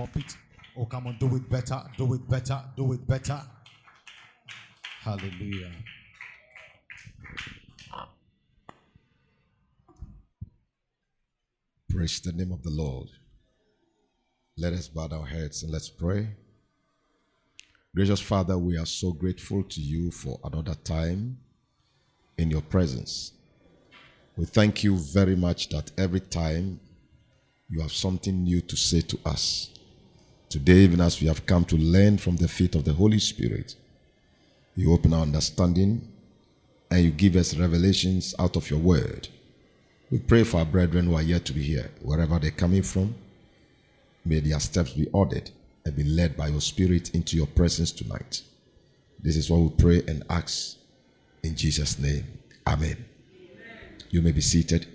It. Oh, come on, do it better, do it better, do it better. Hallelujah. Praise the name of the Lord. Let us bow our heads and let's pray. Gracious Father, we are so grateful to you for another time in your presence. We thank you very much that every time you have something new to say to us. Today, even as we have come to learn from the feet of the Holy Spirit, you open our understanding and you give us revelations out of your word. We pray for our brethren who are yet to be here, wherever they're coming from. May their steps be ordered and be led by your Spirit into your presence tonight. This is what we pray and ask in Jesus' name. Amen. Amen. You may be seated.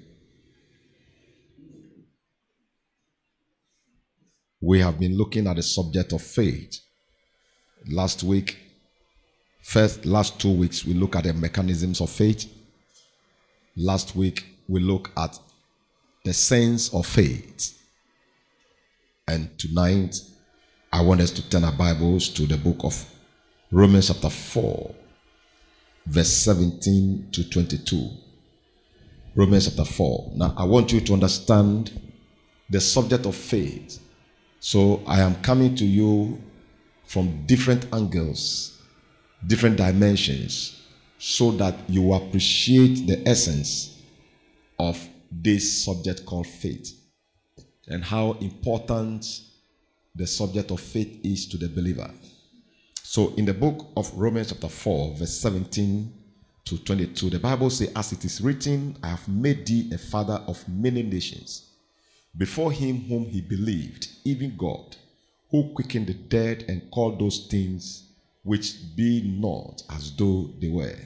We have been looking at the subject of faith. Last week, first, last two weeks, we look at the mechanisms of faith. Last week, we look at the sense of faith. And tonight, I want us to turn our Bibles to the book of Romans, chapter 4, verse 17 to 22. Romans chapter 4. Now, I want you to understand the subject of faith. So, I am coming to you from different angles, different dimensions, so that you appreciate the essence of this subject called faith and how important the subject of faith is to the believer. So, in the book of Romans, chapter 4, verse 17 to 22, the Bible says, As it is written, I have made thee a father of many nations, before him whom he believed, even God, who quickened the dead and called those things which be not as though they were,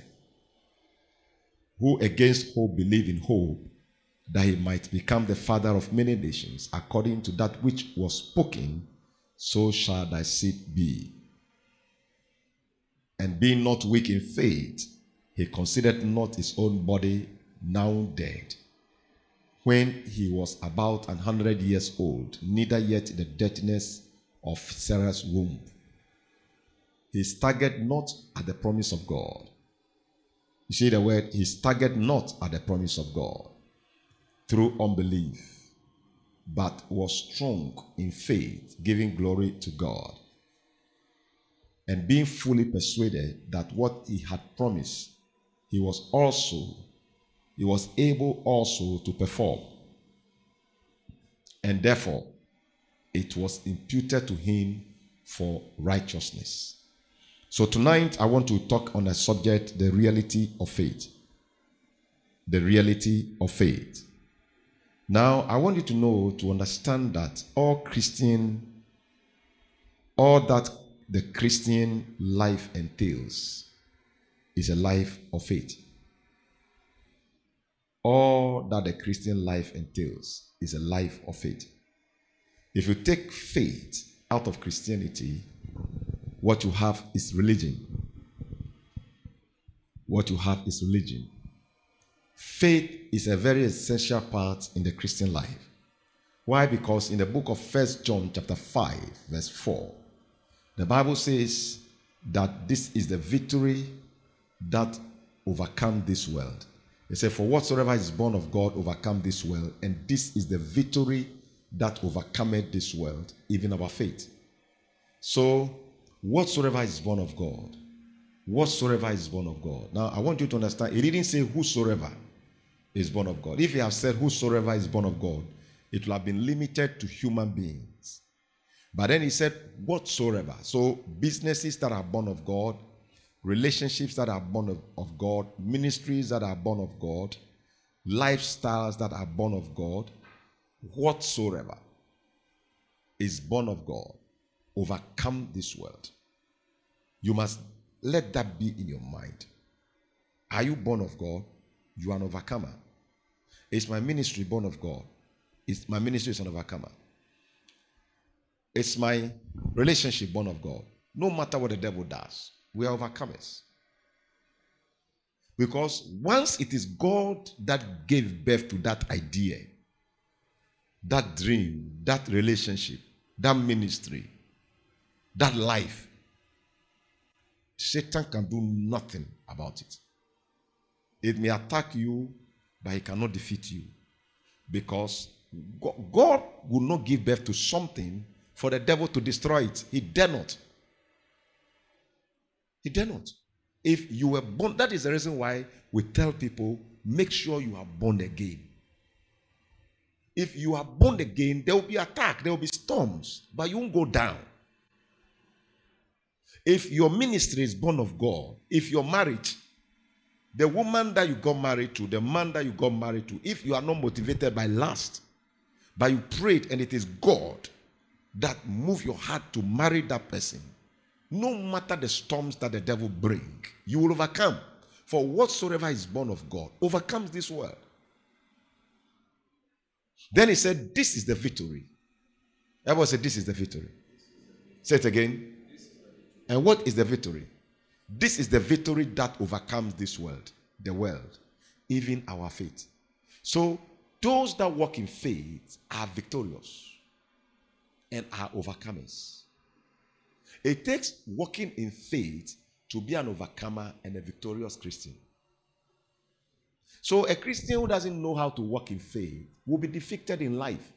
who against hope believe in hope that he might become the father of many nations, according to that which was spoken, so shall thy seed be. And being not weak in faith, he considered not his own body now dead, when he was about an hundred years old, neither yet the deadness of Sarah's womb. He staggered not at the promise of God. You see the word, he staggered not at the promise of God through unbelief, but was strong in faith, giving glory to God, and being fully persuaded that what he had promised, he was also he was able also to perform. And therefore, it was imputed to him for righteousness. So tonight I want to talk on a subject the reality of faith. The reality of faith. Now, I want you to know, to understand that all Christian, all that the Christian life entails is a life of faith. All that the Christian life entails is a life of faith. If you take faith out of Christianity, what you have is religion. What you have is religion. Faith is a very essential part in the Christian life. Why? Because in the book of First John chapter 5 verse 4, the Bible says that this is the victory that overcome this world. It said, For whatsoever is born of God overcome this world, and this is the victory that overcometh this world, even our faith. So, whatsoever is born of God, whatsoever is born of God. Now, I want you to understand, he didn't say whosoever is born of God. If he had said whosoever is born of God, it would have been limited to human beings. But then he said whatsoever. So, businesses that are born of God, relationships that are born of, of God, ministries that are born of God, lifestyles that are born of God, whatsoever is born of God, overcome this world. You must let that be in your mind. Are you born of God? You are an overcomer. Is my ministry born of God? Is my ministry is an overcomer? Is my relationship born of God? No matter what the devil does, we are overcomers. Because once it is God that gave birth to that idea, that dream, that relationship, that ministry, that life, Satan can do nothing about it. It may attack you, but he cannot defeat you. Because God will not give birth to something for the devil to destroy it. He dare not. He dare not. If you were born, that is the reason why we tell people make sure you are born again. If you are born again, there will be attack, there will be storms, but you won't go down. If your ministry is born of God, if you're married, the woman that you got married to, the man that you got married to, if you are not motivated by lust, but you prayed and it is God that move your heart to marry that person, no matter the storms that the devil bring, you will overcome. For whatsoever is born of God overcomes this world. Then he said, This is the victory. Everyone said, This is the victory. Say it again. And what is the victory? This is the victory that overcomes this world, the world, even our faith. So, those that walk in faith are victorious and are overcomers. It takes walking in faith to be an overcomer and a victorious Christian. So, a Christian who doesn't know how to walk in faith will be defeated in life,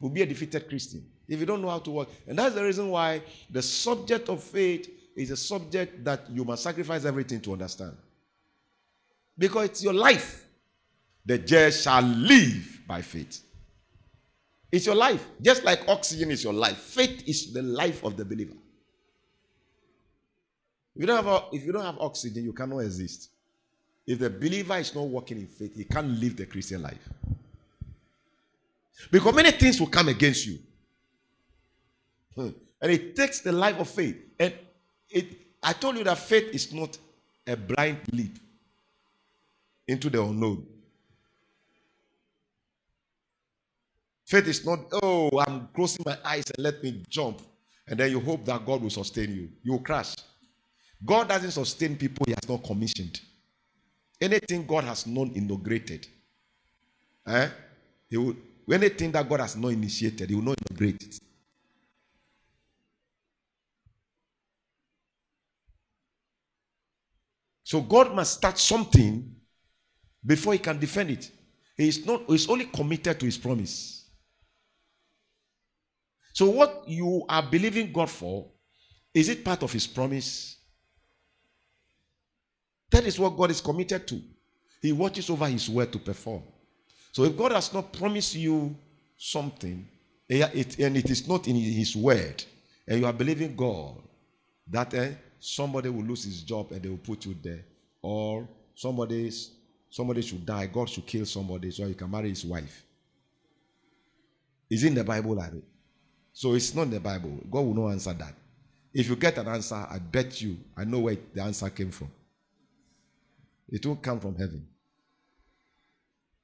will be a defeated Christian if you don't know how to walk. And that's the reason why the subject of faith is a subject that you must sacrifice everything to understand. Because it's your life. The just shall live by faith. It's your life. Just like oxygen is your life, faith is the life of the believer. If you don't have, if you don't have oxygen, you cannot exist. If the believer is not walking in faith, he can't live the Christian life. Because many things will come against you. Hmm. And it takes the life of faith. And it, I told you that faith is not a blind leap into the unknown. Faith is not, oh, I'm closing my eyes and let me jump. And then you hope that God will sustain you. You will crash. God doesn't sustain people he has not commissioned. Anything God has not inaugurated, eh? He will, anything that God has not initiated, He will not inaugurate it. So God must start something before He can defend it. He is not. He's only committed to His promise. So, what you are believing God for, is it part of His promise? That is what God is committed to. He watches over His word to perform. So, if God has not promised you something, eh, and it is not in His word, and you are believing God that eh, somebody will lose his job and they will put you there, or somebody somebody should die, God should kill somebody so you can marry his wife. Is in the Bible like that? So it's not in the Bible. God will not answer that. If you get an answer, I bet you, I know where the answer came from. It won't come from heaven.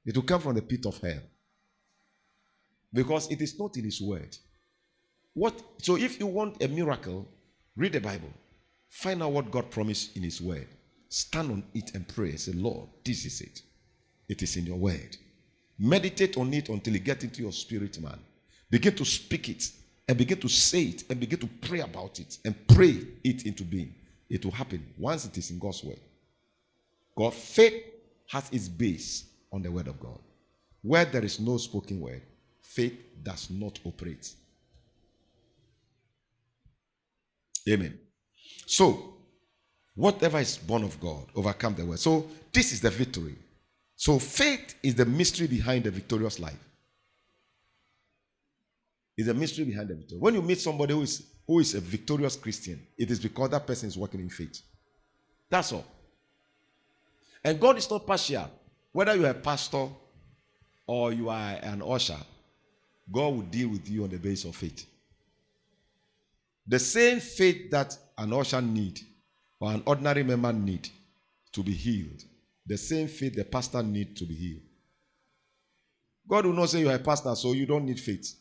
It will come from the pit of hell. Because it is not in his word. What so if you want a miracle, read the Bible. Find out what God promised in his word. Stand on it and pray. Say, Lord, this is it. It is in your word. Meditate on it until it gets into your spirit, man. Begin to speak it and begin to say it and begin to pray about it and pray it into being. It will happen once it is in God's word. God, faith has its base on the word of God. Where there is no spoken word, faith does not operate. Amen. So, whatever is born of God, overcome the world. So, this is the victory. So, faith is the mystery behind the victorious life is a mystery behind the victory. When you meet somebody who is who is a victorious Christian, it is because that person is working in faith. That's all. And God is not partial. Whether you are a pastor or you are an usher, God will deal with you on the basis of faith. The same faith that an usher need or an ordinary member need to be healed, the same faith the pastor need to be healed. God will not say you are a pastor, so you don't need faith.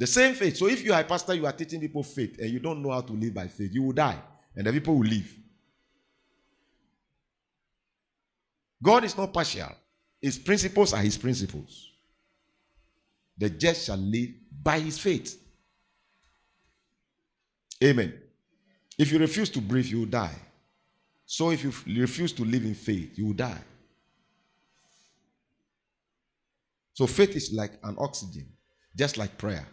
The same faith. So if you are a pastor, you are teaching people faith, and you don't know how to live by faith, you will die, and the people will leave. God is not partial. His principles are his principles. The just shall live by his faith. Amen. If you refuse to breathe, you will die. So if you refuse to live in faith, you will die. So faith is like an oxygen, just like prayer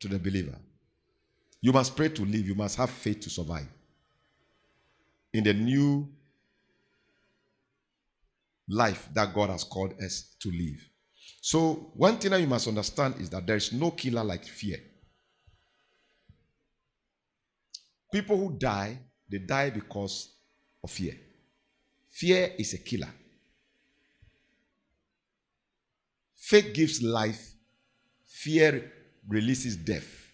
to the believer. You must pray to live, you must have faith to survive. In the new life that God has called us to live. So, one thing that you must understand is that there is no killer like fear. People who die, they die because of fear. Fear is a killer. Faith gives life, fear releases death.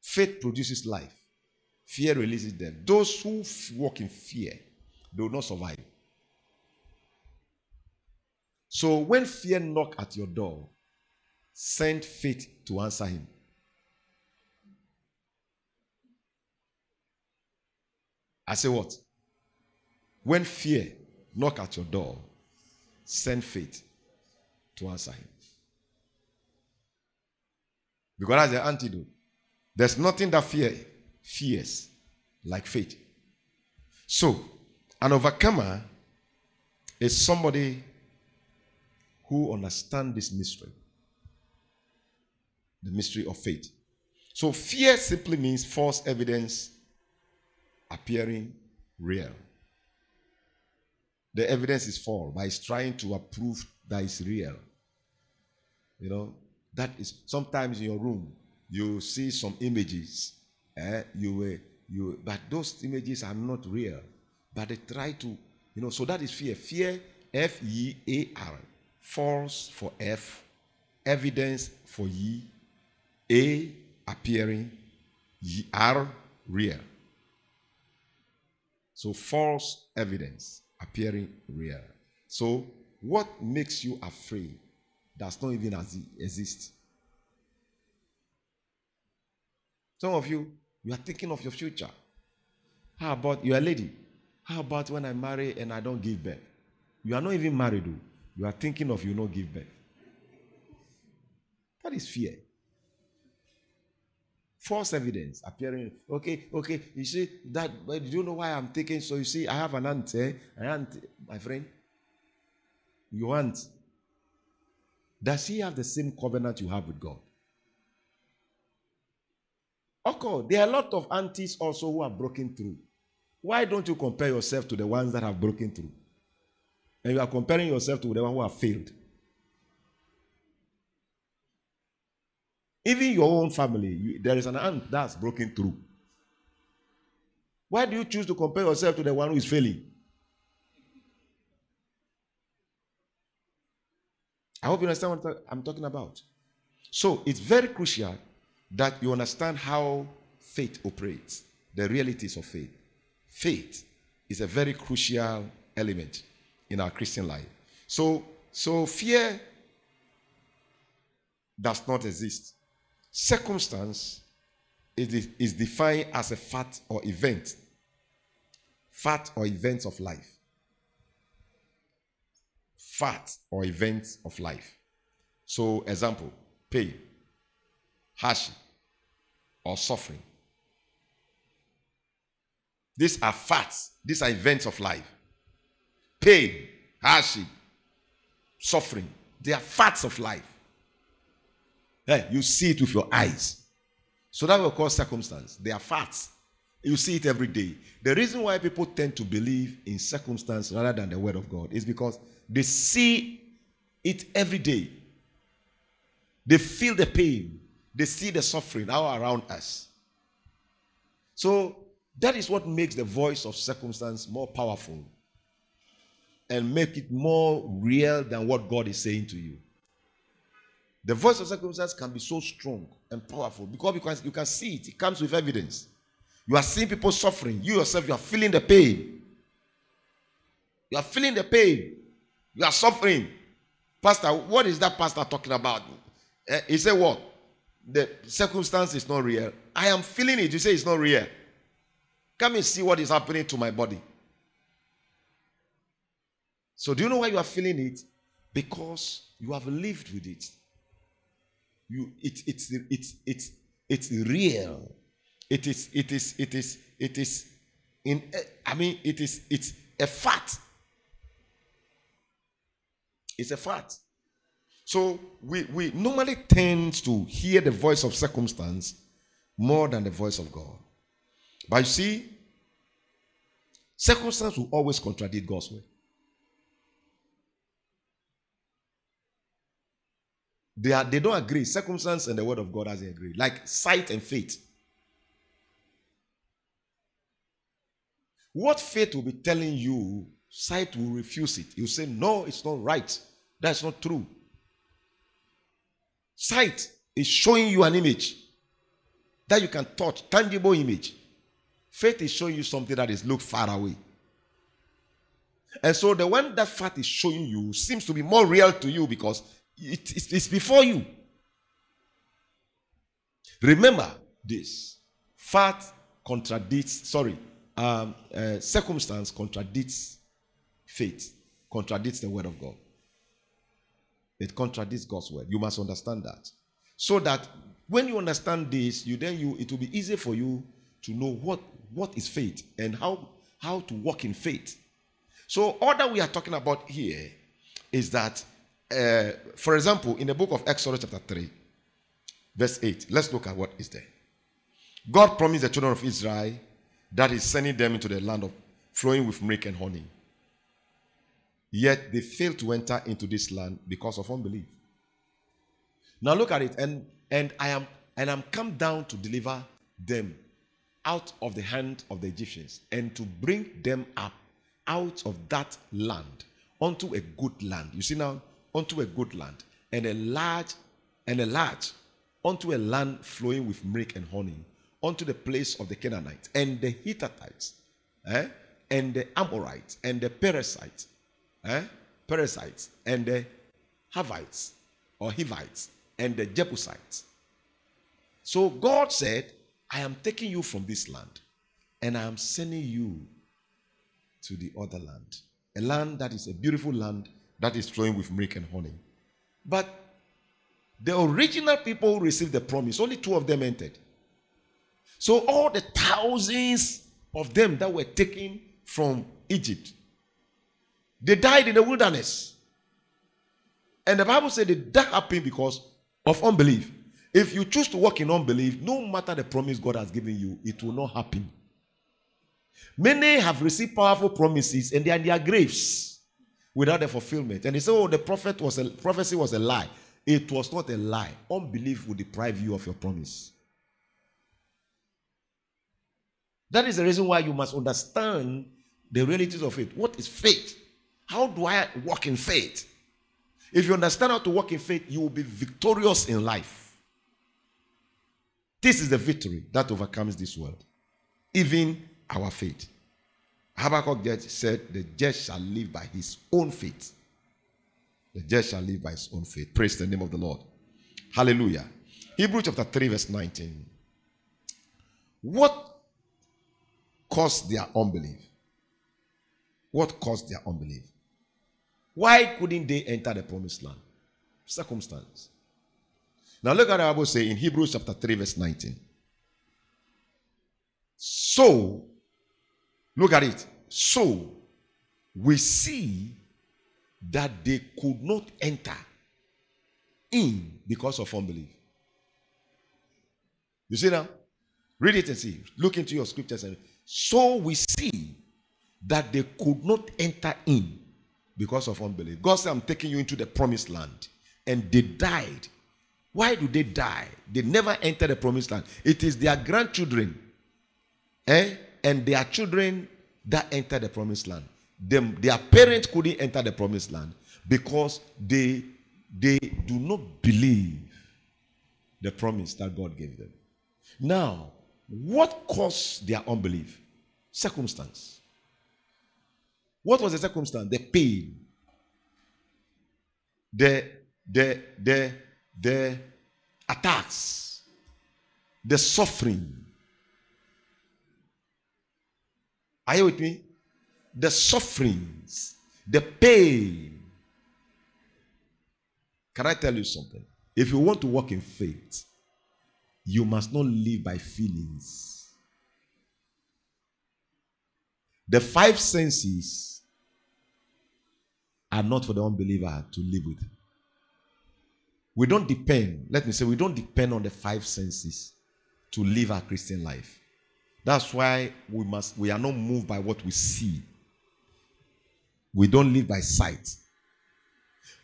Faith produces life, fear releases death. Those who walk in fear, they will not survive. So when fear knock at your door, send faith to answer him. I say what? When fear knock at your door, send faith to answer him. Because that's the antidote. There's nothing that fear fears like faith. So, an overcomer is somebody who understands this mystery. The mystery of faith. So fear simply means false evidence appearing real. The evidence is false, but it's trying to approve that it's real. You know, that is sometimes in your room you see some images. Eh, you you but those images are not real. But they try to, you know, so that is fear. Fear, F E A R. False for F, evidence for ye, A appearing, ye are real. So false evidence appearing real. So what makes you afraid does not even exist. Some of you, you are thinking of your future. How about you're a lady? How about when I marry and I don't give birth? You are not even married, though. You are thinking of you not give birth. That is fear. False evidence appearing. Okay, okay. You see that? But you know why I'm taking? So you see, I have an aunt. Eh? An aunt, my friend. Your aunt. Does he have the same covenant you have with God? Course, there are a lot of aunties also who have broken through. Why don't you compare yourself to the ones that have broken through? And you are comparing yourself to the one who have failed. Even your own family, you, there is an aunt that's broken through. Why do you choose to compare yourself to the one who is failing? I hope you understand what I'm talking about. So it's very crucial that you understand how faith operates, the realities of faith. Faith is a very crucial element in our Christian life. So, so fear does not exist. Circumstance is, is defined as a fact or event. Fact or events of life. Fact or events of life. So, example, pain, hardship, or suffering. These are facts, these are events of life pain, hardship, suffering. They are facts of life. Hey, you see it with your eyes. So that will cause circumstance. They are facts. You see it every day. The reason why people tend to believe in circumstance rather than the word of God is because they see it every day. They feel the pain. They see the suffering all around us. So that is what makes the voice of circumstance more powerful and make it more real than what God is saying to you. The voice of circumstance can be so strong and powerful because you can, you can see it. It comes with evidence. You are seeing people suffering. You yourself, you are feeling the pain. You are feeling the pain. You are suffering. Pastor, what is that pastor talking about? Uh, he said, What? The circumstance is not real. I am feeling it. You say it's not real. Come and see what is happening to my body. So, do you know why you are feeling it? because you have lived with it. You, it, it's, it's, it's, it's real. It is, it is, it is, it is, in, I mean, it is, it's a fact. It's a fact. So we, we normally tend to hear the voice of circumstance more than the voice of God. But you see, circumstance will always contradict God's word. They, are, they don't agree. Circumstance and the word of God doesn't agree. Like sight and faith. What faith will be telling you, sight will refuse it. You say, No, it's not right. That's not true. Sight is showing you an image that you can touch, tangible image. Faith is showing you something that is looked far away. And so the one that fact is showing you seems to be more real to you because it, it, it's before you. Remember this fact contradicts, sorry, um, uh, circumstance contradicts faith, contradicts the word of God. It contradicts God's word. You must understand that. So that when you understand this, you then you it will be easy for you to know what, what is faith and how, how to walk in faith. So all that we are talking about here is that uh, for example, in the book of Exodus, chapter 3, verse 8, let's look at what is there. God promised the children of Israel that He's sending them into the land of flowing with milk and honey. Yet they failed to enter into this land because of unbelief. Now look at it, and and I am and I'm come down to deliver them out of the hand of the Egyptians and to bring them up out of that land onto a good land. You see now, unto a good land, and a large, and a large, unto a land flowing with milk and honey, unto the place of the Canaanites, and the Hittites, eh? and the Amorites, and the Perizzites, eh? Perizzites, and the Havites, or Hivites, and the Jebusites. So God said, I am taking you from this land, and I am sending you to the other land. A land that is a beautiful land that is flowing with milk and honey. But the original people who received the promise, only two of them entered. So all the thousands of them that were taken from Egypt, they died in the wilderness. And the Bible said that, that happened because of unbelief. If you choose to walk in unbelief, no matter the promise God has given you, it will not happen. Many have received powerful promises and they are in their graves without the fulfillment. And they say, oh, the prophet was a, prophecy was a lie. It was not a lie. Unbelief will deprive you of your promise. That is the reason why you must understand the realities of it. What is faith? How do I walk in faith? If you understand how to walk in faith, you will be victorious in life. This is the victory that overcomes this world, even our faith. Habakkuk said, The just shall live by his own faith. The just shall live by his own faith. Praise the name of the Lord. Hallelujah. Hebrew chapter 3, verse 19. What caused their unbelief? What caused their unbelief? Why couldn't they enter the promised land? Circumstance. Now look at the Bible say in Hebrews chapter 3, verse 19. So Look at it. So, we see that they could not enter in because of unbelief. You see now? Read it and see. Look into your scriptures. And so we see that they could not enter in because of unbelief. God said, I'm taking you into the promised land. And they died. Why do they die? They never enter the promised land. It is their grandchildren eh, and their children that enter the promised land. Them, their parents couldn't enter the promised land because they, they do not believe the promise that God gave them. Now, what caused their unbelief? Circumstance. What was the circumstance? The pain. The the the the attacks. The suffering Are you with me? The sufferings, the pain, Can I tell you something? If you want to walk in faith, you must not live by feelings. The five senses are not for the unbeliever to live with. We don't depend, let me say, we don't depend on the five senses to live our Christian life. That's why we must we are not moved by what we see. We don't live by sight.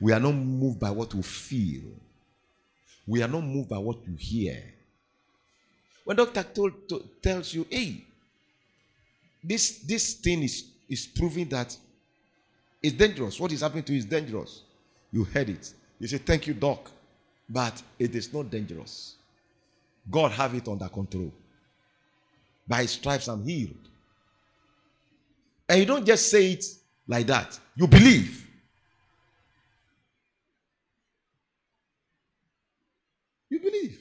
We are not moved by what we feel. We are not moved by what you hear. When doctor told, to, tells you, hey, this, this thing is, is proving that it's dangerous. What is happening to you is dangerous. You heard it. You say, thank you, doc. But it is not dangerous. God have it under control. By his stripes I'm healed. And you don't just say it like that. You believe. You believe.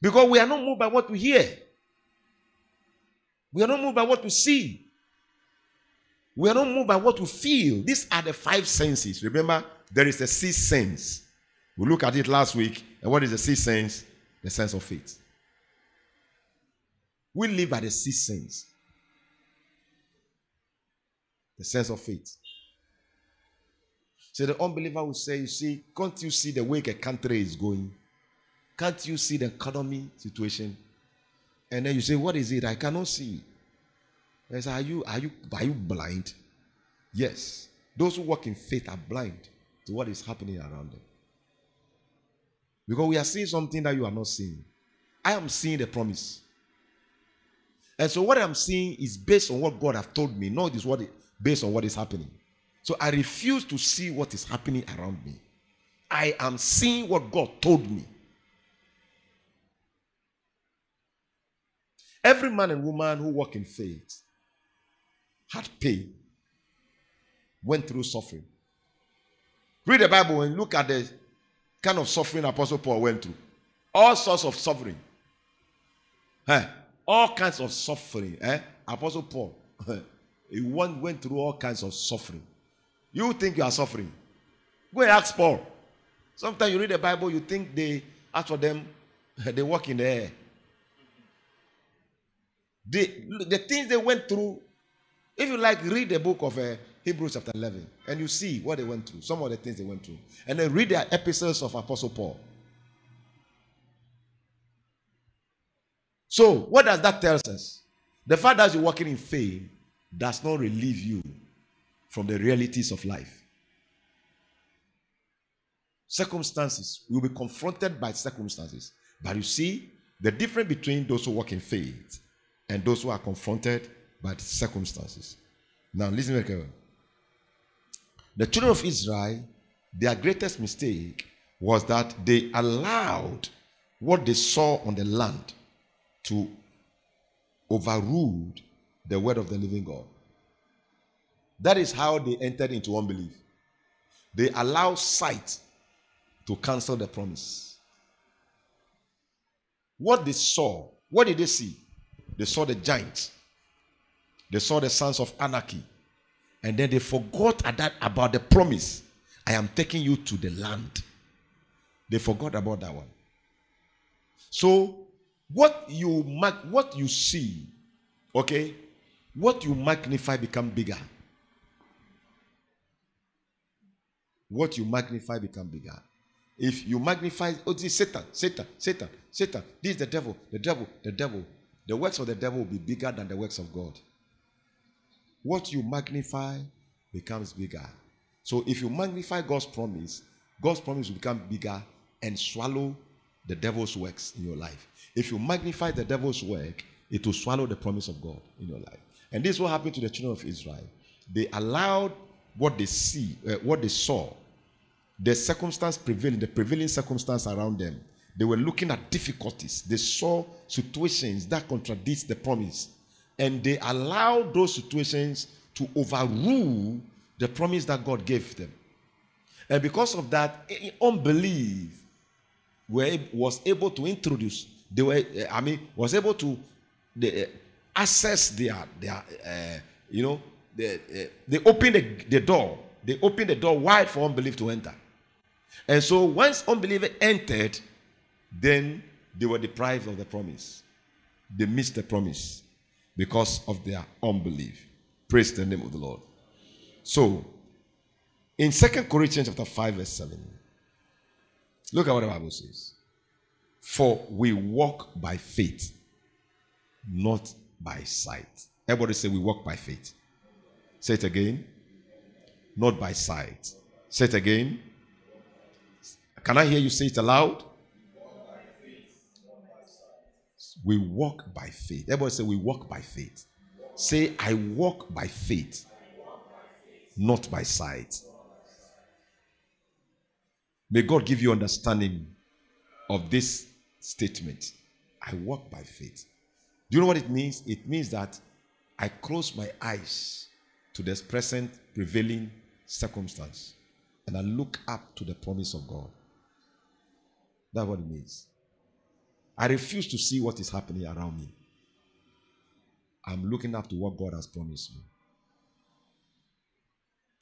Because we are not moved by what we hear. We are not moved by what we see. We are not moved by what we feel. These are the five senses. Remember, there is a sixth sense. We looked at it last week. And what is the sixth sense? The sense of faith. We live by the sixth sense. The sense of faith. So the unbeliever will say, You see, can't you see the way a country is going? Can't you see the economy situation? And then you say, What is it? I cannot see. I say, Are you are you are you blind? Yes. Those who walk in faith are blind to what is happening around them. Because we are seeing something that you are not seeing. I am seeing the promise. And so what I'm seeing is based on what God has told me, not is what it, based on what is happening. So I refuse to see what is happening around me. I am seeing what God told me. Every man and woman who walk in faith had pain, went through suffering. Read the Bible and look at the kind of suffering Apostle Paul went through. All sorts of suffering. All kinds of suffering. Eh? Apostle Paul, he went, went through all kinds of suffering. You think you are suffering. Go and ask Paul. Sometimes you read the Bible, you think they, as for them, they walk in the air. The, the things they went through, if you like, read the book of uh, Hebrews chapter 11 and you see what they went through, some of the things they went through. And then read the epistles of Apostle Paul. So, what does that tell us? The fact that you're walking in faith does not relieve you from the realities of life. Circumstances, will be confronted by circumstances. But you see, the difference between those who walk in faith and those who are confronted by circumstances. Now, listen very carefully. The children of Israel, their greatest mistake was that they allowed what they saw on the land to overrule the word of the living God. That is how they entered into unbelief. They allowed sight to cancel the promise. What they saw, what did they see? They saw the giants. They saw the sons of Anak. And then they forgot about the promise. I am taking you to the land. They forgot about that one. So, what you what you see, okay, what you magnify become bigger. What you magnify become bigger. If you magnify, oh, this is Satan, Satan, Satan, Satan. This is the devil, the devil, the devil. The works of the devil will be bigger than the works of God. What you magnify becomes bigger. So if you magnify God's promise, God's promise will become bigger and swallow the devil's works in your life. If you magnify the devil's work, it will swallow the promise of God in your life. And this is what happened to the children of Israel. They allowed what they see, uh, what they saw, the circumstance prevailing, the prevailing circumstance around them. They were looking at difficulties. They saw situations that contradict the promise. And they allowed those situations to overrule the promise that God gave them. And because of that, unbelief was able to introduce they were, eh, I mean, was able to uh, access their, their uh, you know, the, uh, they opened the, the door they opened the door wide for unbelief to enter. And so once unbeliever entered, then they were deprived of the promise. They missed the promise because of their unbelief. Praise the name of the Lord. So, in Second Corinthians chapter 5, verse 7, look at what the Bible says. For we walk by faith, not by sight. Everybody say we walk by faith. Say it again. Not by sight. Say it again. Can I hear you say it aloud? We walk by faith. Everybody say we walk by faith. Say I walk by faith, not by sight. May God give you understanding of this statement. I walk by faith. Do you know what it means? It means that I close my eyes to this present prevailing circumstance and I look up to the promise of God. That's what it means. I refuse to see what is happening around me. I'm looking up to what God has promised me.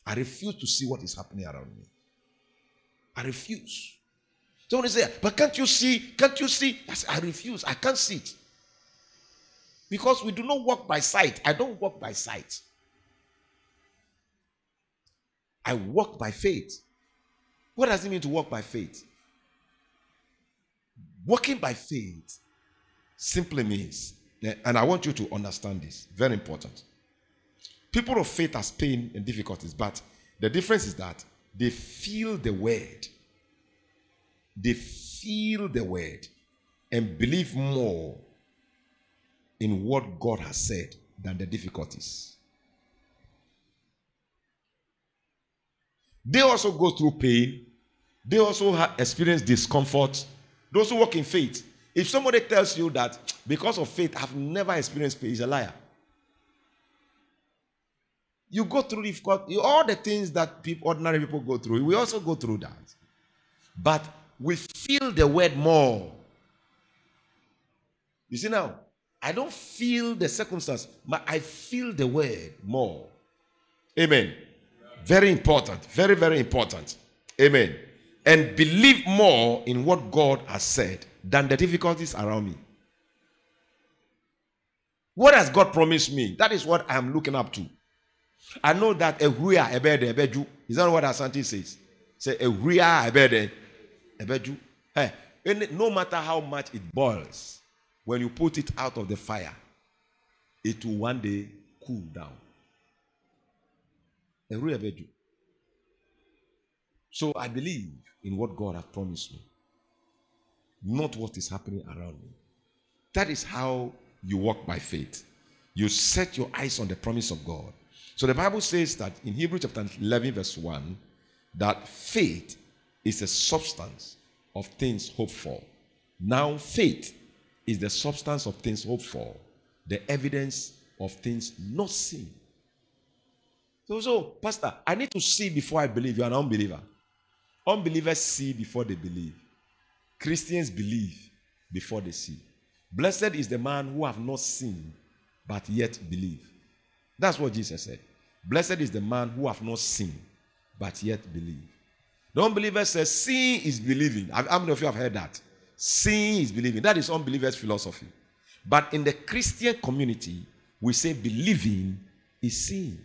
I refuse to see what is happening around me. I refuse. Someone say, but can't you see? Can't you see? I, say, I refuse. I can't see it. Because we do not walk by sight. I don't walk by sight. I walk by faith. What does it mean to walk by faith? Walking by faith simply means, and I want you to understand this, very important. People of faith has pain and difficulties, but the difference is that they feel the word. They feel the word and believe more in what God has said than the difficulties. They also go through pain. They also experience discomfort. Those who walk in faith. If somebody tells you that because of faith I've never experienced pain, he's a liar. You go through difficult, all the things that people, ordinary people go through. We also go through that, but we feel the word more. You see now, I don't feel the circumstance, but I feel the word more. Amen. Very important. Very, very important. Amen. And believe more in what God has said than the difficulties around me. What has God promised me? That is what I am looking up to. I know that a huya ebede ebeju. Is that what Asante says? Say a huya ebede ebeju. Hey, no matter how much it boils, when you put it out of the fire, it will one day cool down. A huya ebeju. So I believe in what God has promised me, not what is happening around me. That is how you walk by faith. You set your eyes on the promise of God. So the Bible says that in Hebrews chapter 11, verse 1, that faith is the substance of things hoped for. Now, faith is the substance of things hoped for, the evidence of things not seen. So, so, Pastor, I need to see before I believe. You are an unbeliever. Unbelievers see before they believe. Christians believe before they see. Blessed is the man who have not seen but yet believe. That's what Jesus said. Blessed is the man who have not seen but yet believe. The unbeliever says seeing is believing. How many of you have heard that? Seeing is believing. That is unbelievers' philosophy. But in the Christian community, we say believing is seeing.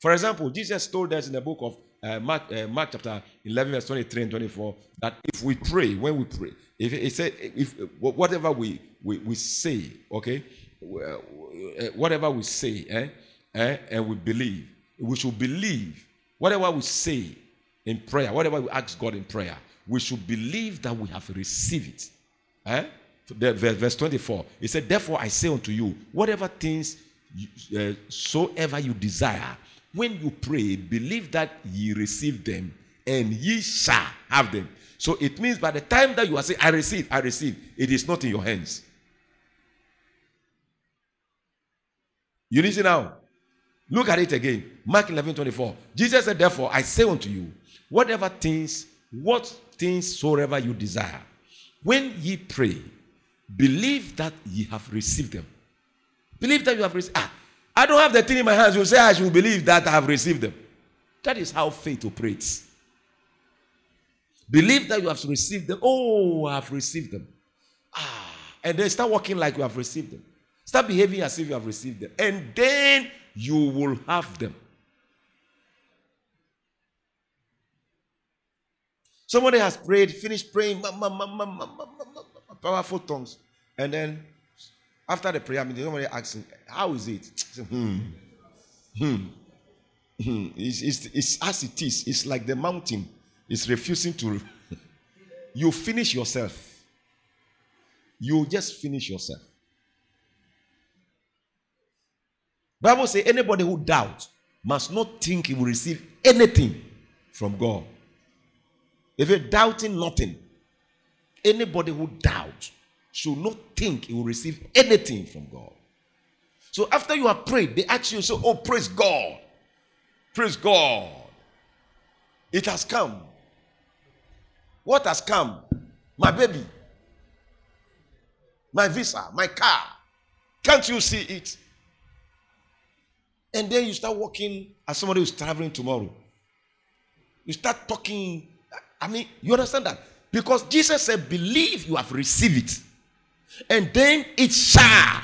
For example, Jesus told us in the book of uh, Mark, uh, Mark chapter 11, verse 23 and 24, that if we pray, when we pray, if it said, if whatever we, we, we say, okay, uh, whatever we say, eh, eh, and we believe, we should believe whatever we say in prayer, whatever we ask God in prayer, we should believe that we have received it. Eh? Verse 24, it said, Therefore I say unto you, whatever things you, uh, soever you desire, when you pray, believe that ye receive them and ye shall have them. So it means by the time that you are saying, I receive, I receive, it is not in your hands. You listen now. Look at it again. Mark 11 24. Jesus said, Therefore, I say unto you, whatever things, what things soever you desire, when ye pray, believe that ye have received them. Believe that you have received. Ah, I don't have the thing in my hands. You say I should believe that I have received them. That is how faith operates. Believe that you have received them. Oh, I have received them. Ah, and then start walking like you have received them. Start behaving as if you have received them. And then you will have them. Somebody has prayed, finished praying, powerful tongues. And then after the prayer meeting, somebody asks him, How is it? Say, hmm. Hmm. Hmm. It's, it's, it's as it is. It's like the mountain is refusing to. you finish yourself. You just finish yourself. Bible says anybody who doubts must not think he will receive anything from God. If you're doubting nothing, anybody who doubts should not think he will receive anything from God. So after you have prayed, they ask you, oh, praise God. Praise God. It has come. What has come? My baby. My visa, my car. Can't you see it? And then you start walking as somebody who's traveling tomorrow. You start talking. I mean, you understand that? Because Jesus said, believe you have received it. And then it shall.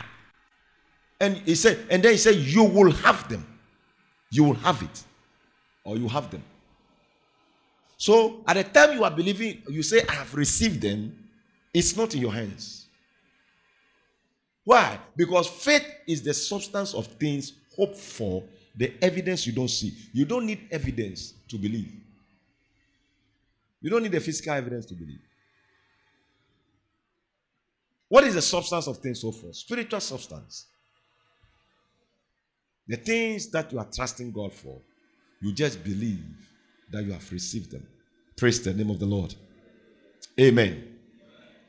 And he said, and then he said, you will have them. You will have it. Or you have them. So at the time you are believing, you say, I have received them, it's not in your hands. Why? Because faith is the substance of things hoped for, the evidence you don't see. You don't need evidence to believe. You don't need the physical evidence to believe. What is the substance of things so far? Spiritual substance. The things that you are trusting God for, you just believe that you have received them. Praise the name of the Lord. Amen.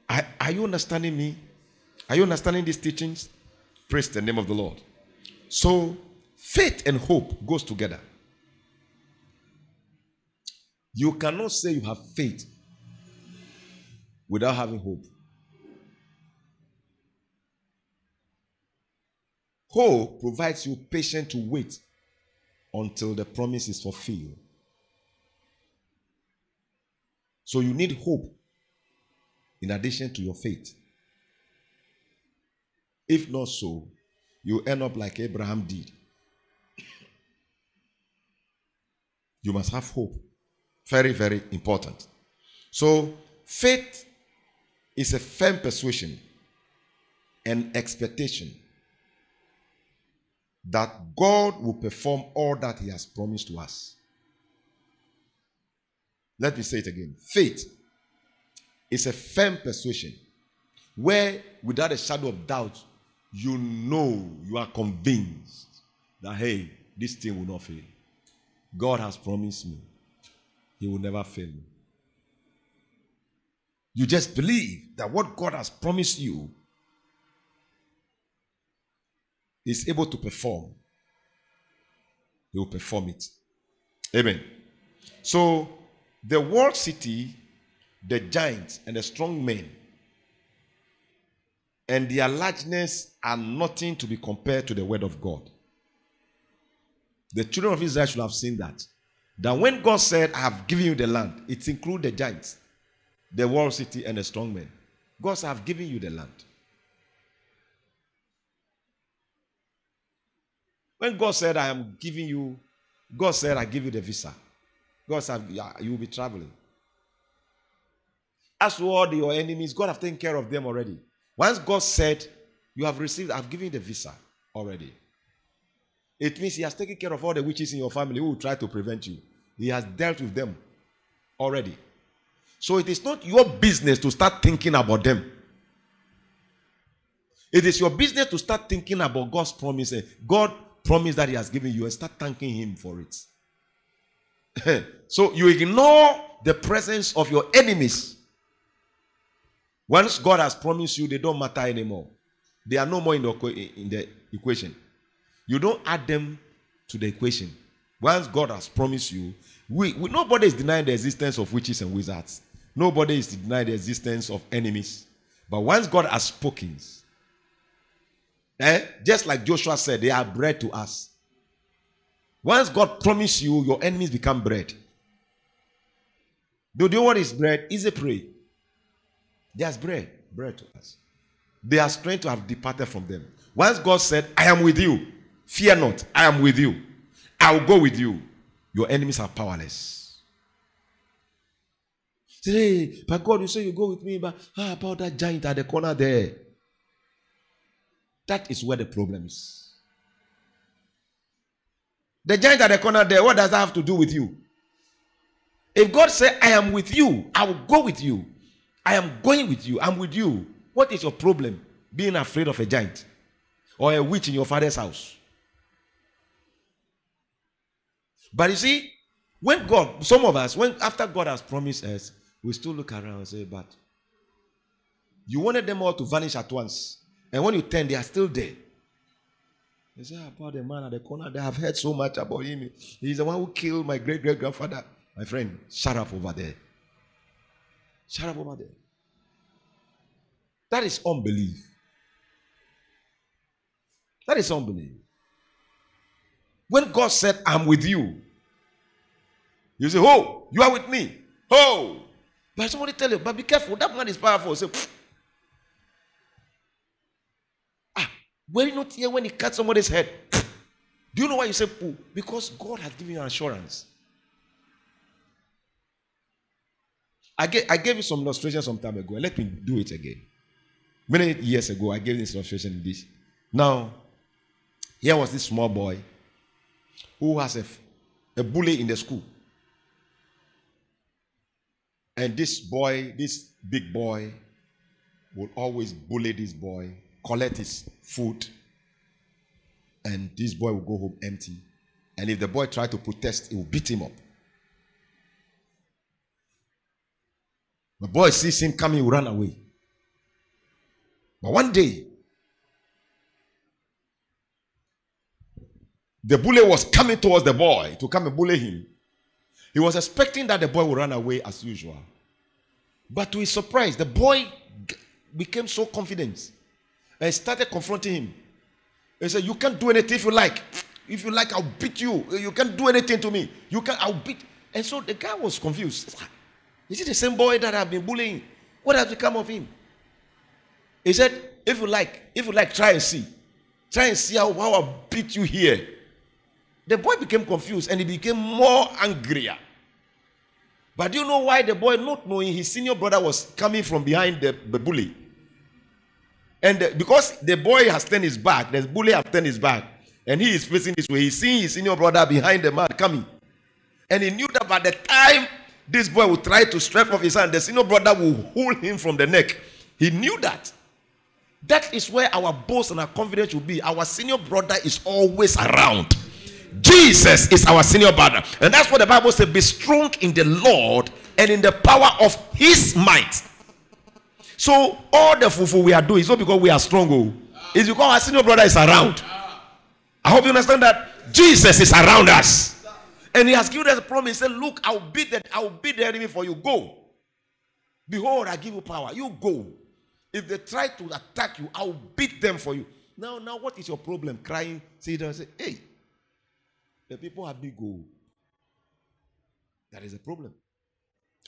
Are, are you understanding me? Are you understanding these teachings? Praise the name of the Lord. So, faith and hope goes together. You cannot say you have faith without having hope. Hope provides you patience to wait until the promise is fulfilled. So you need hope in addition to your faith. If not so, you end up like Abraham did. You must have hope. Very, very important. So, faith is a firm persuasion and expectation that God will perform all that He has promised to us. Let me say it again. Faith is a firm persuasion where, without a shadow of doubt, you know, you are convinced that, hey, this thing will not fail. God has promised me, He will never fail me. You just believe that what God has promised you is able to perform, he will perform it. Amen. So, the walled city, the giants, and the strong men, and their largeness are nothing to be compared to the word of God. The children of Israel should have seen that. That when God said, I have given you the land, it includes the giants, the walled city, and the strong men. God said, I have given you the land. When God said, I am giving you, God said, I give you the visa. God said, you will be traveling. As to all your enemies, God have taken care of them already. Once God said, You have received, I've given you the visa already. It means He has taken care of all the witches in your family who will try to prevent you. He has dealt with them already. So it is not your business to start thinking about them. It is your business to start thinking about God's promise. God promise that He has given you and start thanking Him for it. so you ignore the presence of your enemies. Once God has promised you, they don't matter anymore. They are no more in the, in the equation. You don't add them to the equation. Once God has promised you, we, we, nobody is denying the existence of witches and wizards. Nobody is denying the existence of enemies. But once God has spoken, Eh? Just like Joshua said, they are bread to us. Once God promised you, your enemies become bread. Do you know what is bread? Is a prey. There's bread, bread to us. They are trying to have departed from them. Once God said, I am with you, fear not, I am with you, I will go with you, your enemies are powerless. Say, hey, but God, you say you go with me, but how about that giant at the corner there? That is where the problem is. The giant at the corner there, what does that have to do with you? If God said, I am with you, I will go with you. I am going with you. I'm with you. What is your problem? Being afraid of a giant or a witch in your father's house. But you see, when God, some of us, when after God has promised us, we still look around and say, But you wanted them all to vanish at once. And when you turn, they are still there. They say, ah, About the man at the corner, they have heard so much about him. He's the one who killed my great great grandfather. My friend, shut up over there. Shut up over there. That is unbelief. That is unbelief. When God said, I'm with you, you say, Oh, you are with me. Oh. But somebody tell you, but be careful, that man is powerful. Say, ah, were you not here when he cut somebody's head? Do you know why you say poo? Because God has given you assurance. I gave, I gave you some illustration some time ago. Let me do it again. Many years ago, I gave this illustration in this. Now, here was this small boy who has a, a bully in the school. And this boy, this big boy, will always bully this boy, collect his food, and this boy will go home empty. And if the boy try to protest, he will beat him up. The boy sees him coming, he will run away. But one day, the bully was coming towards the boy to come and bully him. He was expecting that the boy would run away as usual. But to his surprise, the boy became so confident and started confronting him. He said, You can't do anything if you like. If you like, I'll beat you. You can't do anything to me. You can't, I'll beat. And so the guy was confused. Is it the same boy that I've been bullying? What has become of him? He said, if you like, if you like, try and see. Try and see how, how I beat you here. The boy became confused and he became more angrier. But do you know why the boy, not knowing his senior brother was coming from behind the, the bully? And the, because the boy has turned his back, the bully has turned his back, and he is facing this way, he's seeing his senior brother behind the man coming. And he knew that by the time this boy would try to strike off his hand. The senior brother will hold him from the neck. He knew that. That is where our boast and our confidence will be. Our senior brother is always around. Jesus is our senior brother. And that's what the Bible says be strong in the Lord and in the power of his might. So, all the fufu we are doing is not because we are strong, oh. it's because our senior brother is around. I hope you understand that Jesus is around us. And he has given us a promise. He said, Look, I'll beat the, I'll beat the enemy for you. Go. Behold, I give you power. You go. If they try to attack you, I'll beat them for you. Now, now, what is your problem? Crying, see them say, Hey, the people have big goal. That is a problem.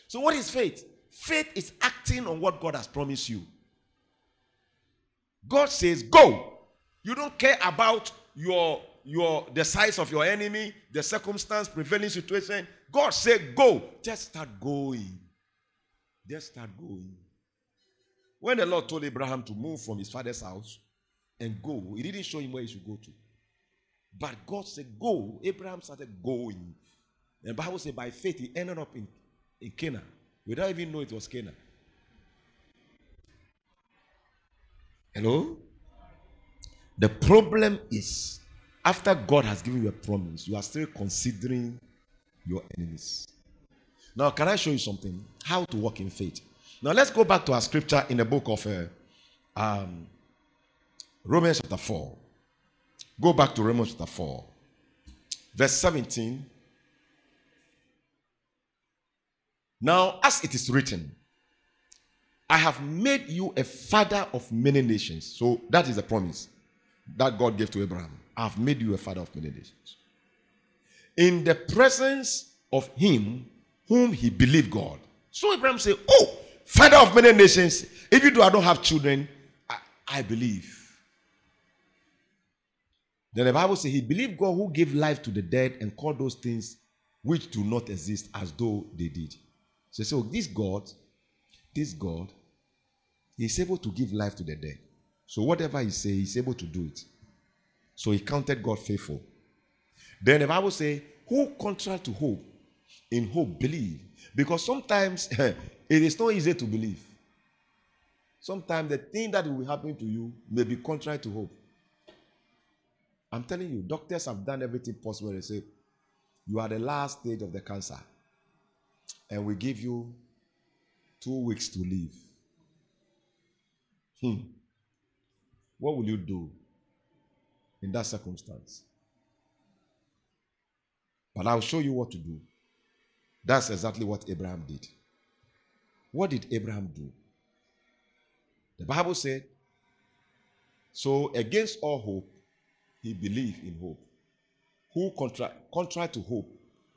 So, what is faith? Faith is acting on what God has promised you. God says, Go. You don't care about your your the size of your enemy, the circumstance, prevailing situation. God said, Go. Just start going. Just start going. When the Lord told Abraham to move from his father's house and go, he didn't show him where he should go to. But God said, Go. Abraham started going. And the Bible said, by faith, he ended up in, in Canaan without even knowing it was Canaan. Hello? The problem is after God has given you a promise, you are still considering your enemies. Now, can I show you something? How to walk in faith. Now, let's go back to our scripture in the book of uh, um, Romans chapter 4. Go back to Romans chapter 4, verse 17. Now, as it is written, I have made you a father of many nations. So, that is a promise that God gave to Abraham. I have made you a father of many nations. in the presence of him whom he believed God. So Abraham said, Oh, father of many nations, even though I don't have children, I, I believe. Then the Bible says he believed God who gave life to the dead and called those things which do not exist as though they did. So, so this God, this God, is able to give life to the dead. So whatever he say, he's able to do it. So he counted God faithful. Then the Bible say, who contrary to hope, in hope believe. Because sometimes it is not easy to believe. Sometimes the thing that will happen to you may be contrary to hope. I'm telling you, doctors have done everything possible. They say, you are the last stage of the cancer, and we give you two weeks to live. Hmm. What will you do in that circumstance? But I'll show you what to do. That's exactly what Abraham did. What did Abraham do? The Bible said, so against all hope, he believed in hope. Who contra- contrary to hope,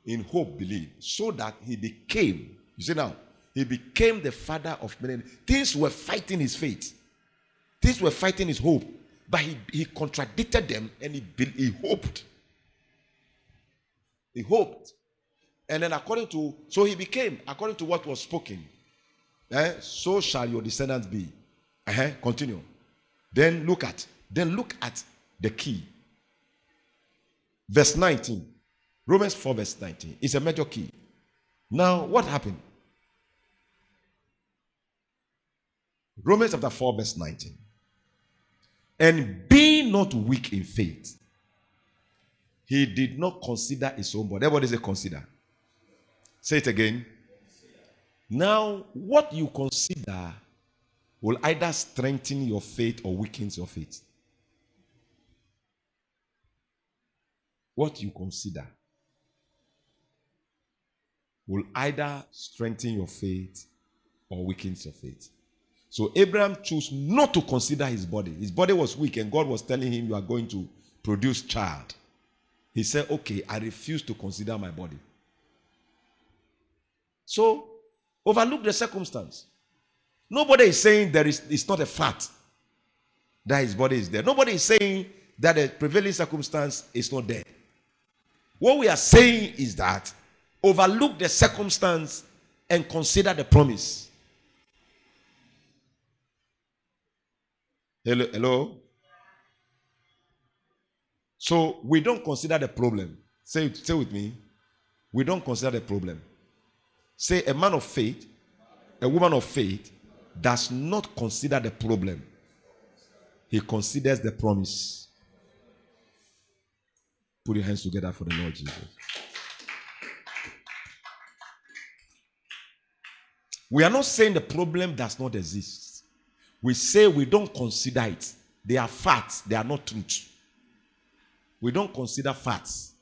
in hope believed, so that he became, you see now, he became the father of many. Things were fighting his faith. Things were fighting his hope. But he, he contradicted them and he, he hoped. He hoped. And then according to, so he became, according to what was spoken, eh, so shall your descendants be. Uh-huh, continue. Then look at, then look at the key. Verse 19. Romans 4, verse 19. It's a major key. Now, what happened? Romans chapter 4, verse 19. And being not weak in faith, he did not consider his own body. Everybody say consider. Say it again. Now, what you consider will either strengthen your faith or weaken your faith. What you consider will either strengthen your faith or weaken your faith. So Abraham chose not to consider his body. His body was weak, and God was telling him, You are going to produce child. He said, Okay, I refuse to consider my body. So overlook the circumstance. Nobody is saying there is it's not a fact that his body is there. Nobody is saying that the prevailing circumstance is not there. What we are saying is that overlook the circumstance and consider the promise. Hello, hello. So we don't consider the problem. Say it, say with me. We don't consider the problem. Say a man of faith, a woman of faith does not consider the problem. He considers the promise. Put your hands together for the Lord Jesus. We are not saying the problem does not exist. We say we don't consider it. They are facts, they are not truth. We don't consider facts,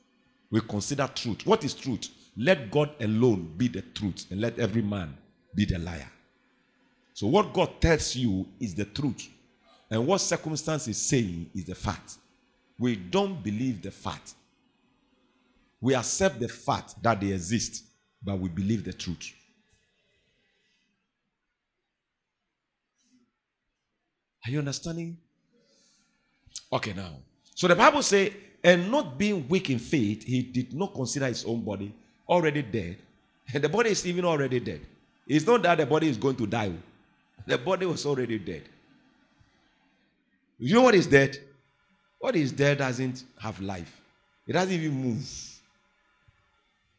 we consider truth. What is truth? Let God alone be the truth, and let every man be the liar. So, what God tells you is the truth, and what circumstance is saying is the fact. We don't believe the fact. We accept the fact that they exist, but we believe the truth. Are you understanding? Okay, now. So the Bible says, and not being weak in faith, he did not consider his own body already dead. And the body is even already dead. It's not that the body is going to die. The body was already dead. You know what is dead? What is dead doesn't have life. It doesn't even move.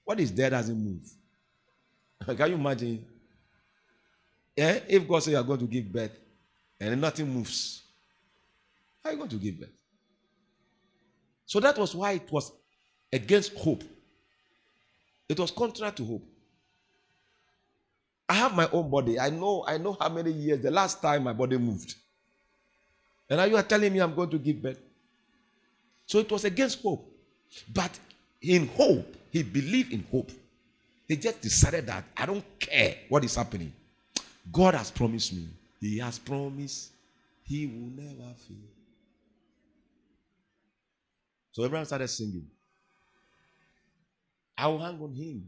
What is dead doesn't move. Can you imagine? Yeah, if God says you are going to give birth and nothing moves, how are you going to give birth? So that was why it was against hope. It was contrary to hope. I have my own body. I know, I know how many years the last time my body moved. And now you are telling me I'm going to give birth. So it was against hope. But in hope, he believed in hope. He just decided that I don't care what is happening. God has promised me. He has promised he will never fail. So everyone started singing. I will hang on him.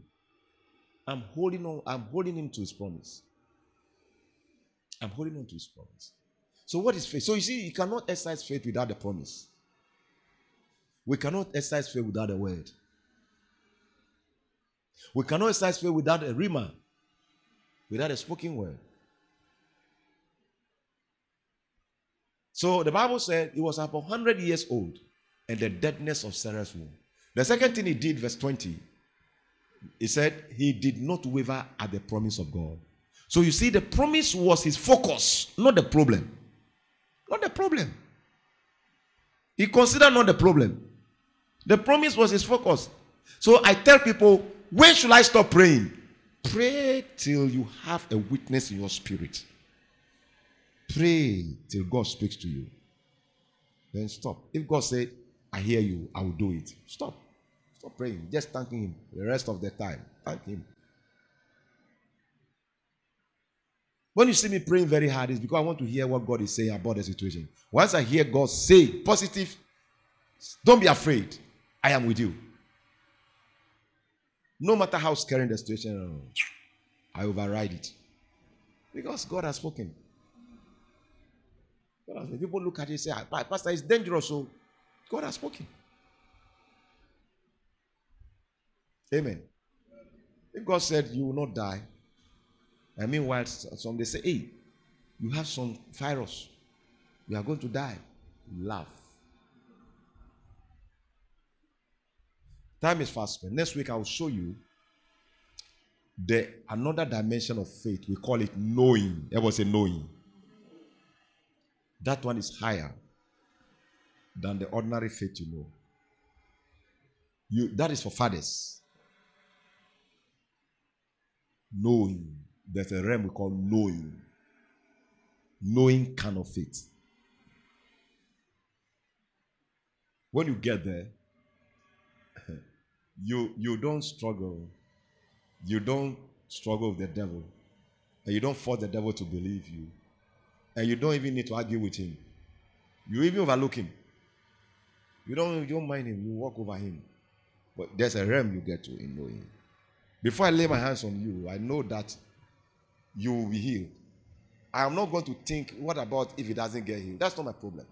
I'm holding on, I'm holding him to his promise. I'm holding on to his promise. So, what is faith? So, you see, you cannot exercise faith without the promise. We cannot exercise faith without a word. We cannot exercise faith without a rhema, without a spoken word. So the Bible said he was about 100 years old and the deadness of Sarah's womb. The second thing he did, verse 20, he said he did not waver at the promise of God. So you see, the promise was his focus, not the problem. Not the problem. He considered not the problem. The promise was his focus. So I tell people, when should I stop praying? Pray till you have a witness in your spirit. Pray till God speaks to you. Then stop. If God said, I hear you, I will do it. Stop. Stop praying. Just thanking Him the rest of the time. Thank Him. When you see me praying very hard, it's because I want to hear what God is saying about the situation. Once I hear God say positive, don't be afraid. I am with you. No matter how scary the situation, I override it. Because God has spoken. People look at it and say, ah, Pastor, it's dangerous. So God has spoken. Amen. If God said you will not die, and meanwhile, some they say, hey, you have some virus, you are going to die. Laugh. Time is fast spent. Next week I will show you the another dimension of faith. We call it knowing. Everyone say knowing. That one is higher than the ordinary faith you know. You that is for fathers. Knowing. There's a realm we call knowing. Knowing kind of faith. When you get there, you you don't struggle. You don't struggle with the devil. And you don't force the devil to believe you. And you don't even need to argue with him. You even overlook him. You don't, you don't mind him. You walk over him. But there's a realm you get to in knowing. Before I lay my hands on you, I know that you will be healed. I am not going to think, what about if he doesn't get healed? That's not my problem.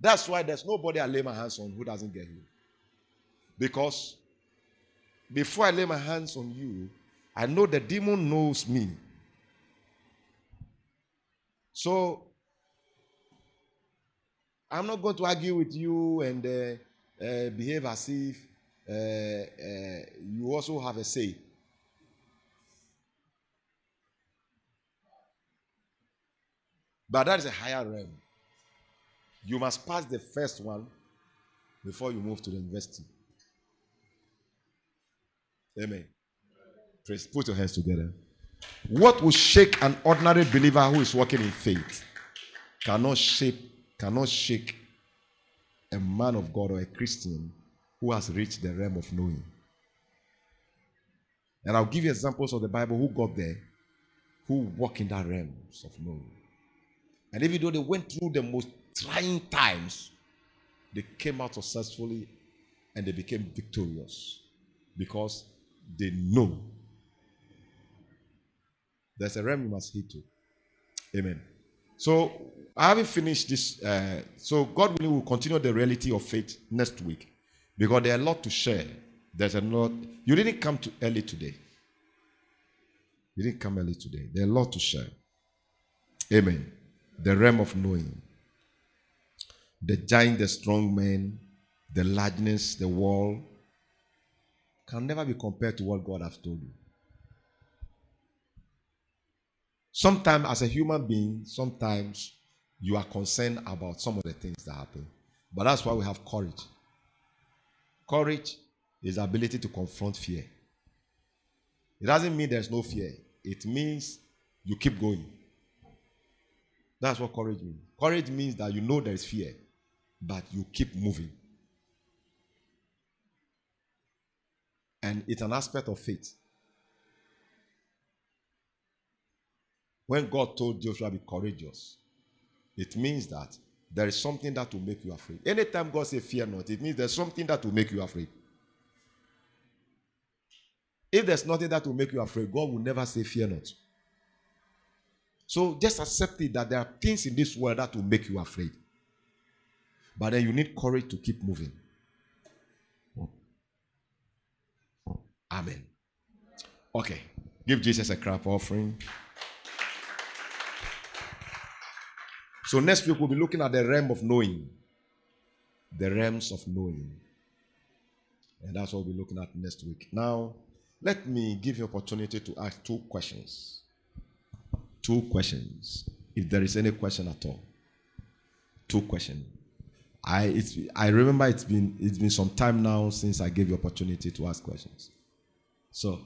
That's why there's nobody I lay my hands on who doesn't get healed. Because before I lay my hands on you, I know the demon knows me. So I'm not going to argue with you and uh, uh, behave as if uh, uh you also have a say. But that is a higher realm. You must pass the first one before you move to the university. Amen. Put your hands together. What will shake an ordinary believer who is walking in faith cannot shake, cannot shake a man of God or a Christian who has reached the realm of knowing. And I'll give you examples of the Bible who got there, who walk in that realms of knowing. And even though they went through the most trying times, they came out successfully and they became victorious because they know there's a realm you must hit to. Amen. So I haven't finished this. Uh, so God willing, will continue the reality of faith next week because there are a lot to share. There's a lot. You didn't come to early today. You didn't come early today. There's a lot to share. Amen. The realm of knowing. The giant, the strong man, the largeness, the wall, can never be compared to what God has told you. Sometimes, as a human being, sometimes you are concerned about some of the things that happen. But that's why we have courage. Courage is the ability to confront fear. It doesn't mean there's no fear, it means you keep going. That's what courage means. Courage means that you know there is fear, but you keep moving. And it's an aspect of faith. When God told Joshua be courageous, it means that there is something that will make you afraid. Anytime God says fear not, it means there's something that will make you afraid. If there's nothing that will make you afraid, God will never say fear not. So just accept it that there are things in this world that will make you afraid. But then you need courage to keep moving. Amen. Okay. Give Jesus a clap offering. So next week we'll be looking at the realm of knowing. The realms of knowing. And that's what we'll be looking at next week. Now, let me give you opportunity to ask two questions. Two questions. If there is any question at all. Two questions. I it's I remember it's been it's been some time now since I gave you opportunity to ask questions. So,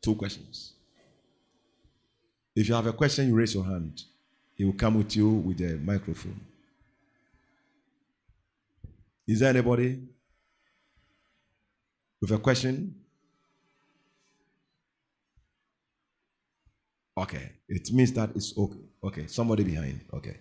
two questions. If you have a question, you raise your hand. He will come with you with a microphone. Is there anybody with a question? Okay, it means that it's okay. Okay, somebody behind. Okay.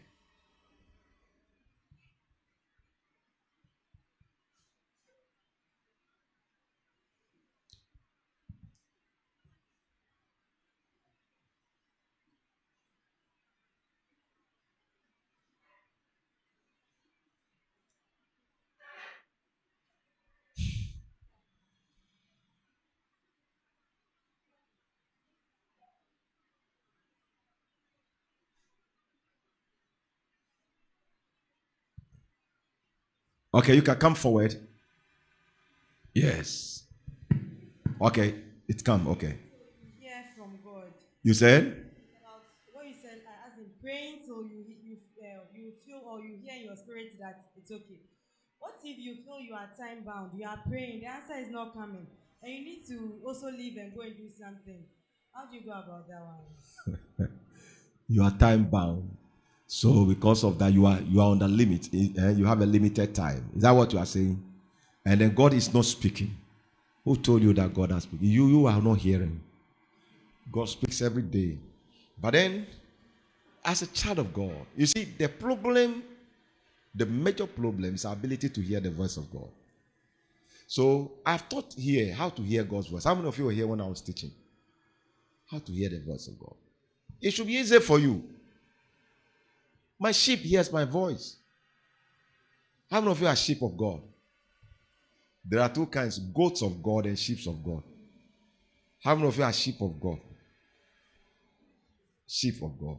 Okay, you can come forward. Yes. Okay, it's come. Okay. Hear from God. You said? About what you said, uh, as in praying till you you uh, you feel or you hear in your spirit that it's okay. What if you feel you are time bound? You are praying, the answer is not coming, and you need to also leave and go and do something. How do you go about that one? You are time bound. So because of that, you are you are on the limit. eh, You have a limited time. Is that what you are saying? And then God is not speaking. Who told you that God has spoken? You you are not hearing. God speaks every day. But then, as a child of God, you see the problem, the major problem is our ability to hear the voice of God. So I've taught here how to hear God's voice. How many of you were here when I was teaching? How to hear the voice of God. It should be easy for you. My sheep hears my voice. How many of you are sheep of God? There are two kinds goats of God and sheep of God. How many of you are sheep of God? Sheep of God.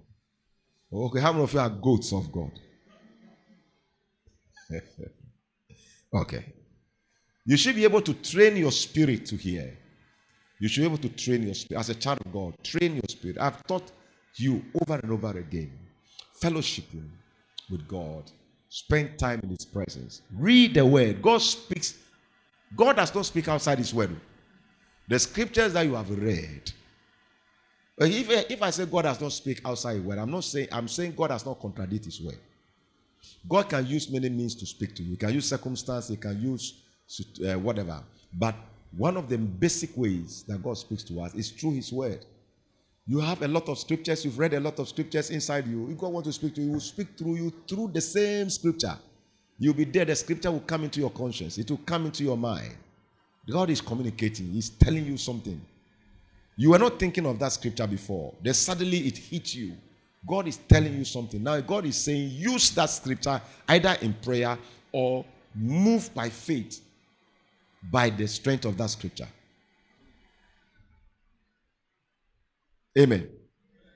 Okay, how many of you are goats of God? okay. You should be able to train your spirit to hear. You should be able to train your spirit. As a child of God, train your spirit. I've taught you over and over again. Fellowshipping with God. Spend time in His presence. Read the Word. God speaks. God does not speak outside His Word. The scriptures that you have read. If, if I say God does not speak outside His Word, I'm not saying I'm saying God does not contradict His Word. God can use many means to speak to you. He can use circumstance. He can use uh, whatever. But one of the basic ways that God speaks to us is through His Word. You have a lot of scriptures. You've read a lot of scriptures inside you. If God wants to speak to you, He will speak through you through the same scripture. You'll be there. The scripture will come into your conscience. It will come into your mind. God is communicating. He's telling you something. You were not thinking of that scripture before. Then suddenly it hits you. God is telling you something. Now God is saying, use that scripture either in prayer or move by faith by the strength of that scripture. Amen.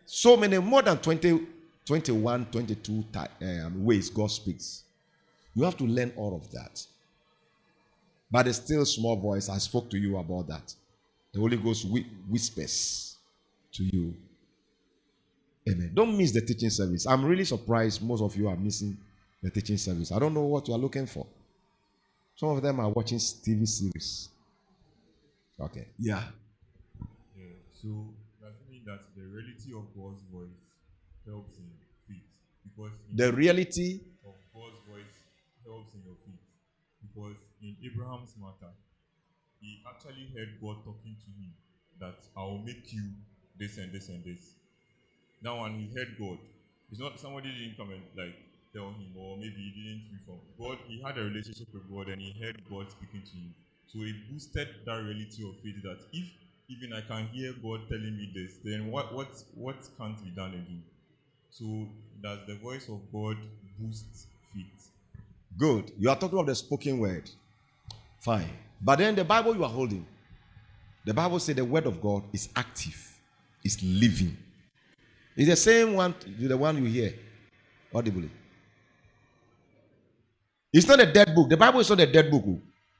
So many, more than 20, 21, 22 ti- um, ways God speaks. You have to learn all of that. But the still small voice, I spoke to you about that. The Holy Ghost whi- whispers to you. Amen. Don't miss the teaching service. I'm really surprised most of you are missing the teaching service. I don't know what you are looking for. Some of them are watching TV series. Okay. Yeah. Yeah, so does it mean that the reality of God's voice helps in faith? Because in The reality of God's voice helps in your faith. Because in Abraham's matter, he actually heard God talking to him that I will make you this and this and this. Now, when he heard God, it's not somebody didn't come and like tell him, or maybe he didn't reform. God, he had a relationship with God and he heard God speaking to him. So it boosted that reality of faith that if even I can hear God telling me this, then what what what can't be done again? So does the voice of God boost faith? Good. You are talking of the spoken word. Fine. But then the Bible you are holding, the Bible says the word of God is active, it's living. It's the same one, the one you hear audibly. It's not a dead book. The Bible is not a dead book.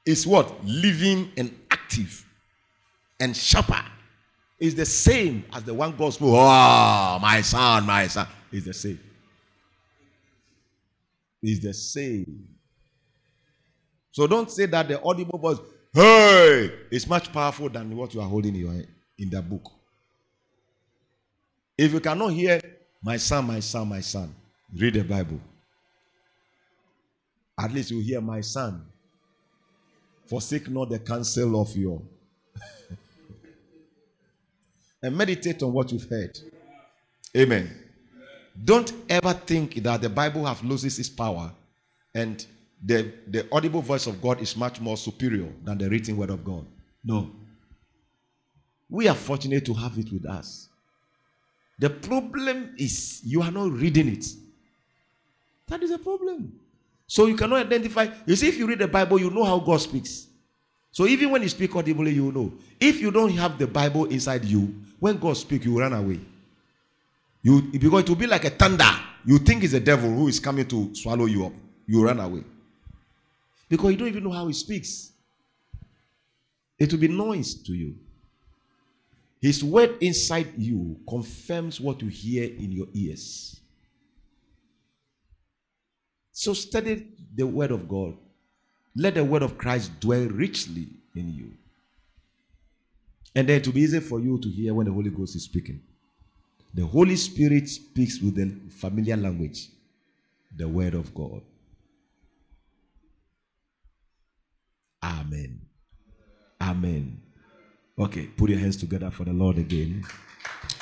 It's what? Living and active and sharper. It's the same as the one God spoke. Oh, my son, my son. It's the same. It's the same. So don't say that the audible voice, hey, is much powerful than what you are holding in, your, in the book. If you cannot hear, my son, my son, my son, read the Bible. At least you hear, my son, forsake not the counsel of your. And meditate on what you've heard. Amen. Don't ever think that the Bible have loses its power and the, the audible voice of God is much more superior than the written word of God. No. We are fortunate to have it with us. The problem is you are not reading it. That is a problem. So you cannot identify. You see, if you read the Bible, you know how God speaks. So even when you speak audibly, you know. If you don't have the Bible inside you, when God speaks, you run away. You because it will be like a thunder. You think it's the devil who is coming to swallow you up. You run away. Because you don't even know how he speaks. It will be noise to you. His word inside you confirms what you hear in your ears. So study the word of God. Let the word of Christ dwell richly in you. And then it will be easy for you to hear when the Holy Ghost is speaking. The Holy Spirit speaks with the familiar language, the word of God. Amen. Amen. Okay, put your hands together for the Lord again.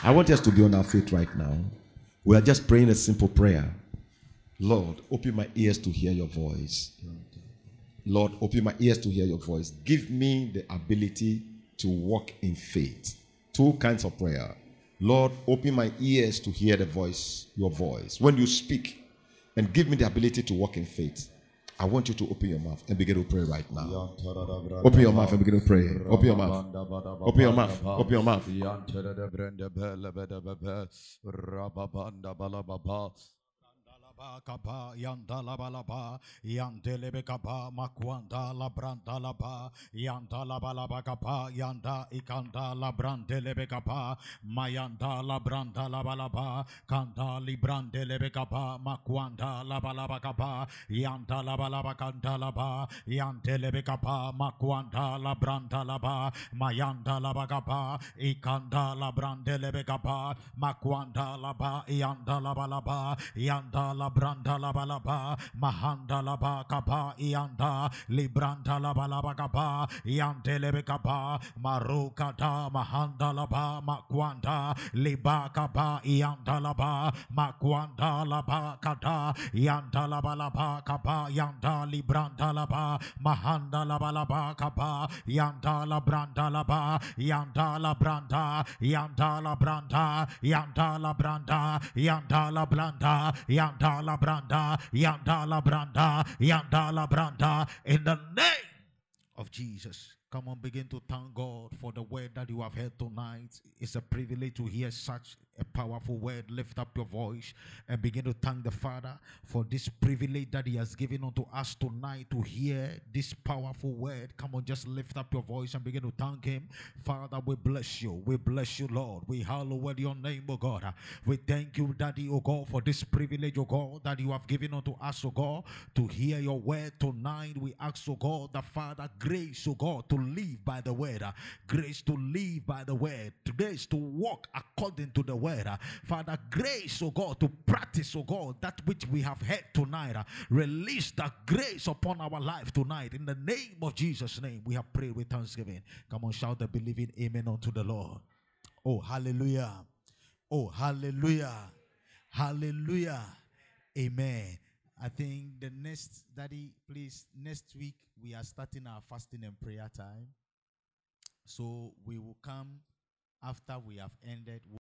I want us to be on our feet right now. We are just praying a simple prayer. Lord, open my ears to hear your voice. Lord, open my ears to hear your voice. Give me the ability to walk in faith. Two kinds of prayer. Lord, open my ears to hear the voice, your voice. When you speak, and give me the ability to walk in faith. I want you to open your mouth and begin to pray right now. Open your mouth and begin to pray. Open your mouth. Open your mouth. Open your mouth. Ba kapa yanda la ba la ba yandele be kapa makwanda la branda la ba yanda la ba la ba kapa yanda ikanda la brandele be kapa mayanda la branda la ba ba kanda li brandele be kapa makwanda la ba la ba kapa yanda la ba la ba kanda la ba yandele be kapa makwanda la branda la ba mayanda la ba ikanda la brandele be kapa makwanda la ba yanda la ba la yanda la branda la ba mahanda la ba kapa yanda libranda la ba la ba kapa yandele be kapa maruka da mahanda la ba makwanda liba kapa yanda la ba makwanda la ba kada yanda la ba la ba kapa yanda libranda la ba mahanda la ba la ba kapa yanda la branda la ba yanda la branda yanda la branda yanda la branda yanda la yanda la branda yanda la branda yanda la branda in the name of Jesus. Come on, begin to thank God for the word that you have heard tonight. It's a privilege to hear such a powerful word. Lift up your voice and begin to thank the Father for this privilege that He has given unto us tonight to hear this powerful word. Come on, just lift up your voice and begin to thank Him. Father, we bless you. We bless you, Lord. We hallow your name, O God. We thank you, Daddy, O God, for this privilege, O God, that you have given unto us, O God, to hear your word tonight. We ask, O God, the Father, grace, O God, to live by the word, grace to live by the word, grace to walk according to the word. Uh, Father, grace, oh God, to practice, oh God, that which we have heard tonight. Release that grace upon our life tonight. In the name of Jesus' name, we have prayed with thanksgiving. Come on, shout the believing amen unto the Lord. Oh, hallelujah. Oh, hallelujah. Hallelujah. Amen. I think the next, Daddy, please, next week we are starting our fasting and prayer time. So we will come after we have ended.